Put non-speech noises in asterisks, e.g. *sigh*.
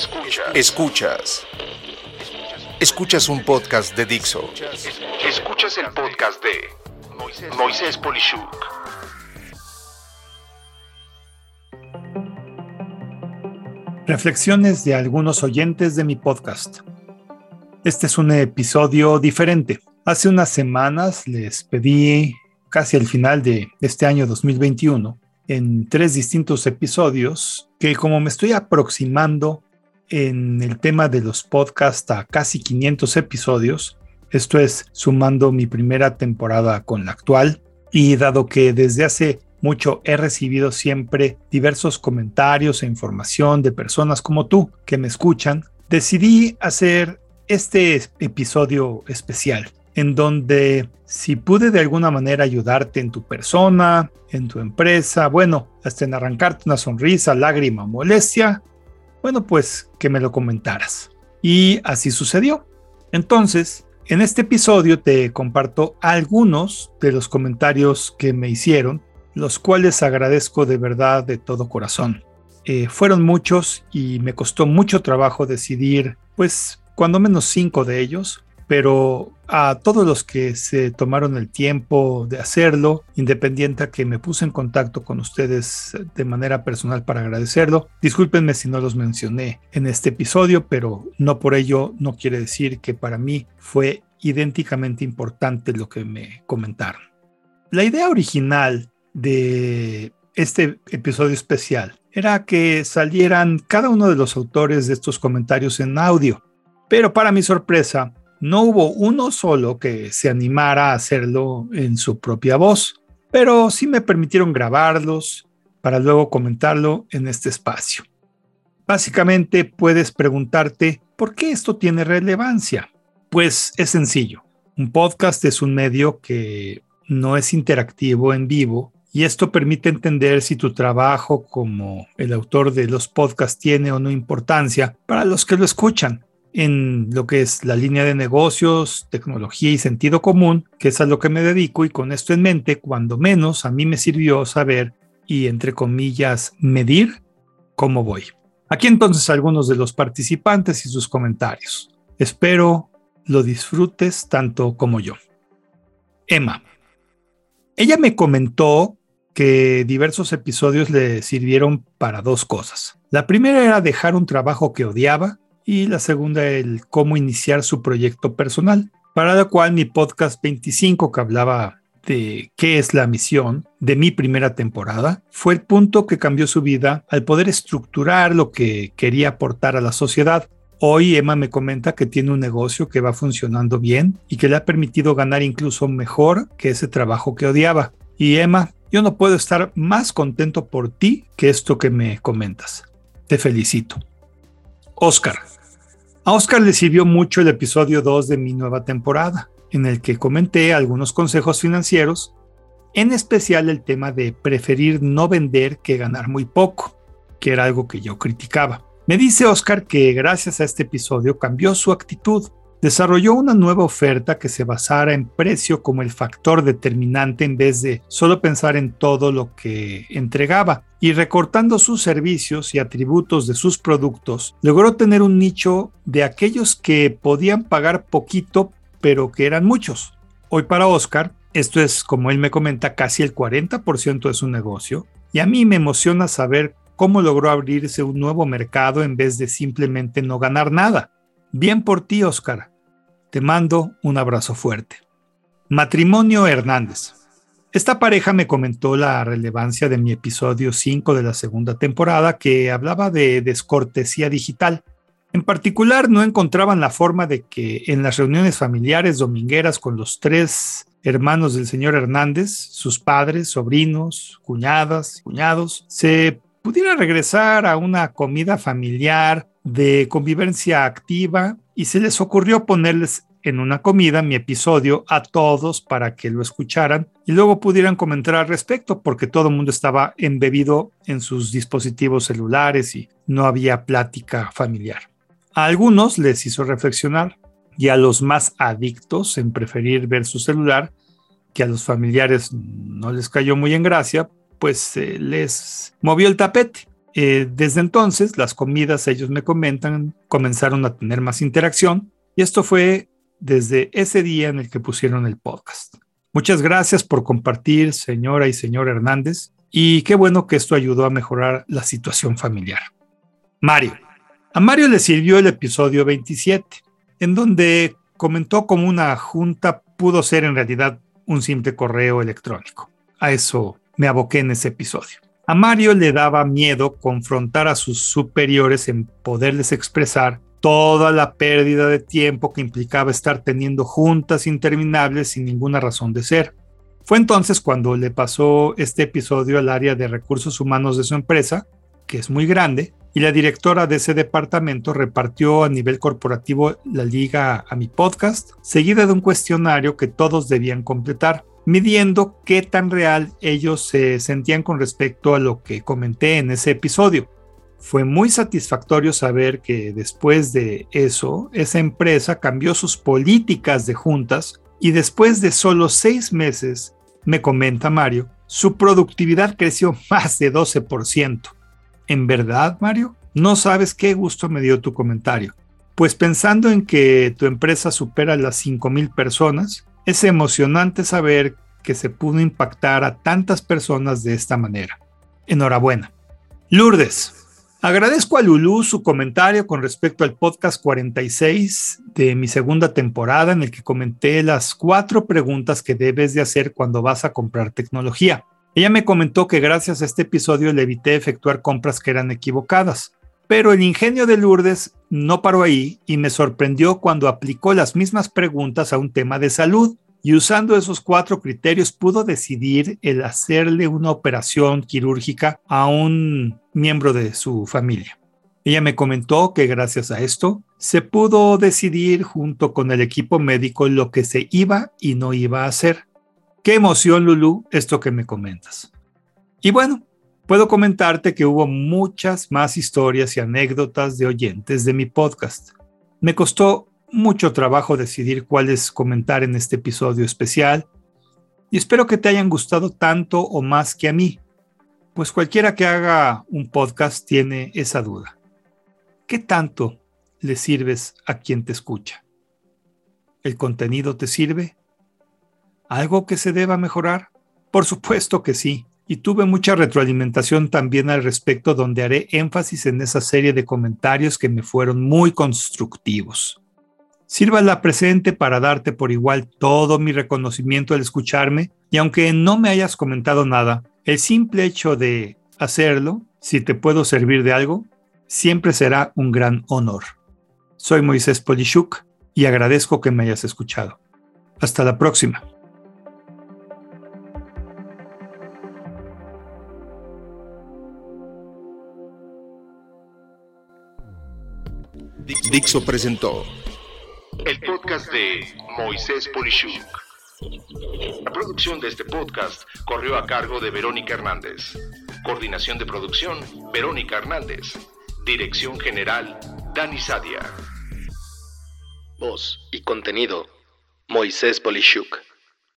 Escuchas. Escuchas. Escuchas un podcast de Dixo. Escuchas el podcast de Moisés Polishuk. Reflexiones de algunos oyentes de mi podcast. Este es un episodio diferente. Hace unas semanas les pedí, casi al final de este año 2021, en tres distintos episodios, que como me estoy aproximando en el tema de los podcasts a casi 500 episodios, esto es sumando mi primera temporada con la actual, y dado que desde hace mucho he recibido siempre diversos comentarios e información de personas como tú que me escuchan, decidí hacer este episodio especial en donde si pude de alguna manera ayudarte en tu persona, en tu empresa, bueno, hasta en arrancarte una sonrisa, lágrima, molestia, bueno, pues que me lo comentaras. Y así sucedió. Entonces, en este episodio te comparto algunos de los comentarios que me hicieron, los cuales agradezco de verdad de todo corazón. Eh, fueron muchos y me costó mucho trabajo decidir, pues, cuando menos cinco de ellos, pero a todos los que se tomaron el tiempo de hacerlo, independiente a que me puse en contacto con ustedes de manera personal para agradecerlo. Discúlpenme si no los mencioné en este episodio, pero no por ello no quiere decir que para mí fue idénticamente importante lo que me comentaron. La idea original de este episodio especial era que salieran cada uno de los autores de estos comentarios en audio, pero para mi sorpresa, no hubo uno solo que se animara a hacerlo en su propia voz, pero sí me permitieron grabarlos para luego comentarlo en este espacio. Básicamente puedes preguntarte, ¿por qué esto tiene relevancia? Pues es sencillo. Un podcast es un medio que no es interactivo en vivo y esto permite entender si tu trabajo como el autor de los podcasts tiene o no importancia para los que lo escuchan en lo que es la línea de negocios, tecnología y sentido común, que es a lo que me dedico y con esto en mente, cuando menos a mí me sirvió saber y entre comillas medir cómo voy. Aquí entonces algunos de los participantes y sus comentarios. Espero lo disfrutes tanto como yo. Emma. Ella me comentó que diversos episodios le sirvieron para dos cosas. La primera era dejar un trabajo que odiaba y la segunda el cómo iniciar su proyecto personal, para la cual mi podcast 25 que hablaba de qué es la misión de mi primera temporada fue el punto que cambió su vida al poder estructurar lo que quería aportar a la sociedad. Hoy Emma me comenta que tiene un negocio que va funcionando bien y que le ha permitido ganar incluso mejor que ese trabajo que odiaba. Y Emma, yo no puedo estar más contento por ti que esto que me comentas. Te felicito. Oscar. A Oscar le sirvió mucho el episodio 2 de mi nueva temporada, en el que comenté algunos consejos financieros, en especial el tema de preferir no vender que ganar muy poco, que era algo que yo criticaba. Me dice Oscar que gracias a este episodio cambió su actitud desarrolló una nueva oferta que se basara en precio como el factor determinante en vez de solo pensar en todo lo que entregaba. Y recortando sus servicios y atributos de sus productos, logró tener un nicho de aquellos que podían pagar poquito, pero que eran muchos. Hoy para Oscar, esto es, como él me comenta, casi el 40% de su negocio, y a mí me emociona saber cómo logró abrirse un nuevo mercado en vez de simplemente no ganar nada. Bien por ti, Oscar. Te mando un abrazo fuerte. Matrimonio Hernández. Esta pareja me comentó la relevancia de mi episodio 5 de la segunda temporada que hablaba de descortesía digital. En particular, no encontraban la forma de que en las reuniones familiares domingueras con los tres hermanos del señor Hernández, sus padres, sobrinos, cuñadas, cuñados, se pudiera regresar a una comida familiar de convivencia activa y se les ocurrió ponerles en una comida mi episodio a todos para que lo escucharan y luego pudieran comentar al respecto porque todo el mundo estaba embebido en sus dispositivos celulares y no había plática familiar. A algunos les hizo reflexionar y a los más adictos en preferir ver su celular, que a los familiares no les cayó muy en gracia, pues les movió el tapete. Eh, desde entonces, las comidas, ellos me comentan, comenzaron a tener más interacción y esto fue desde ese día en el que pusieron el podcast. Muchas gracias por compartir, señora y señor Hernández, y qué bueno que esto ayudó a mejorar la situación familiar. Mario. A Mario le sirvió el episodio 27, en donde comentó cómo una junta pudo ser en realidad un simple correo electrónico. A eso me aboqué en ese episodio. A Mario le daba miedo confrontar a sus superiores en poderles expresar toda la pérdida de tiempo que implicaba estar teniendo juntas interminables sin ninguna razón de ser. Fue entonces cuando le pasó este episodio al área de recursos humanos de su empresa, que es muy grande, y la directora de ese departamento repartió a nivel corporativo la liga a mi podcast, seguida de un cuestionario que todos debían completar, midiendo qué tan real ellos se sentían con respecto a lo que comenté en ese episodio. Fue muy satisfactorio saber que después de eso, esa empresa cambió sus políticas de juntas y después de solo seis meses, me comenta Mario, su productividad creció *laughs* más de 12%. ¿En verdad, Mario? No sabes qué gusto me dio tu comentario. Pues pensando en que tu empresa supera las 5.000 personas, es emocionante saber que se pudo impactar a tantas personas de esta manera. Enhorabuena. Lourdes, Agradezco a Lulu su comentario con respecto al podcast 46 de mi segunda temporada en el que comenté las cuatro preguntas que debes de hacer cuando vas a comprar tecnología. Ella me comentó que gracias a este episodio le evité efectuar compras que eran equivocadas. Pero el ingenio de Lourdes no paró ahí y me sorprendió cuando aplicó las mismas preguntas a un tema de salud y usando esos cuatro criterios pudo decidir el hacerle una operación quirúrgica a un miembro de su familia. Ella me comentó que gracias a esto se pudo decidir junto con el equipo médico lo que se iba y no iba a hacer. Qué emoción, Lulu, esto que me comentas. Y bueno, puedo comentarte que hubo muchas más historias y anécdotas de oyentes de mi podcast. Me costó mucho trabajo decidir cuáles comentar en este episodio especial y espero que te hayan gustado tanto o más que a mí, pues cualquiera que haga un podcast tiene esa duda. ¿Qué tanto le sirves a quien te escucha? ¿El contenido te sirve? ¿Algo que se deba mejorar? Por supuesto que sí, y tuve mucha retroalimentación también al respecto donde haré énfasis en esa serie de comentarios que me fueron muy constructivos. Sírvala presente para darte por igual todo mi reconocimiento al escucharme y aunque no me hayas comentado nada, el simple hecho de hacerlo, si te puedo servir de algo, siempre será un gran honor. Soy Moisés Polishuk y agradezco que me hayas escuchado. Hasta la próxima. Dixo presentó el podcast de Moisés Polishuk. La producción de este podcast corrió a cargo de Verónica Hernández. Coordinación de producción, Verónica Hernández. Dirección general, Dani Sadia. Voz y contenido, Moisés Polishuk.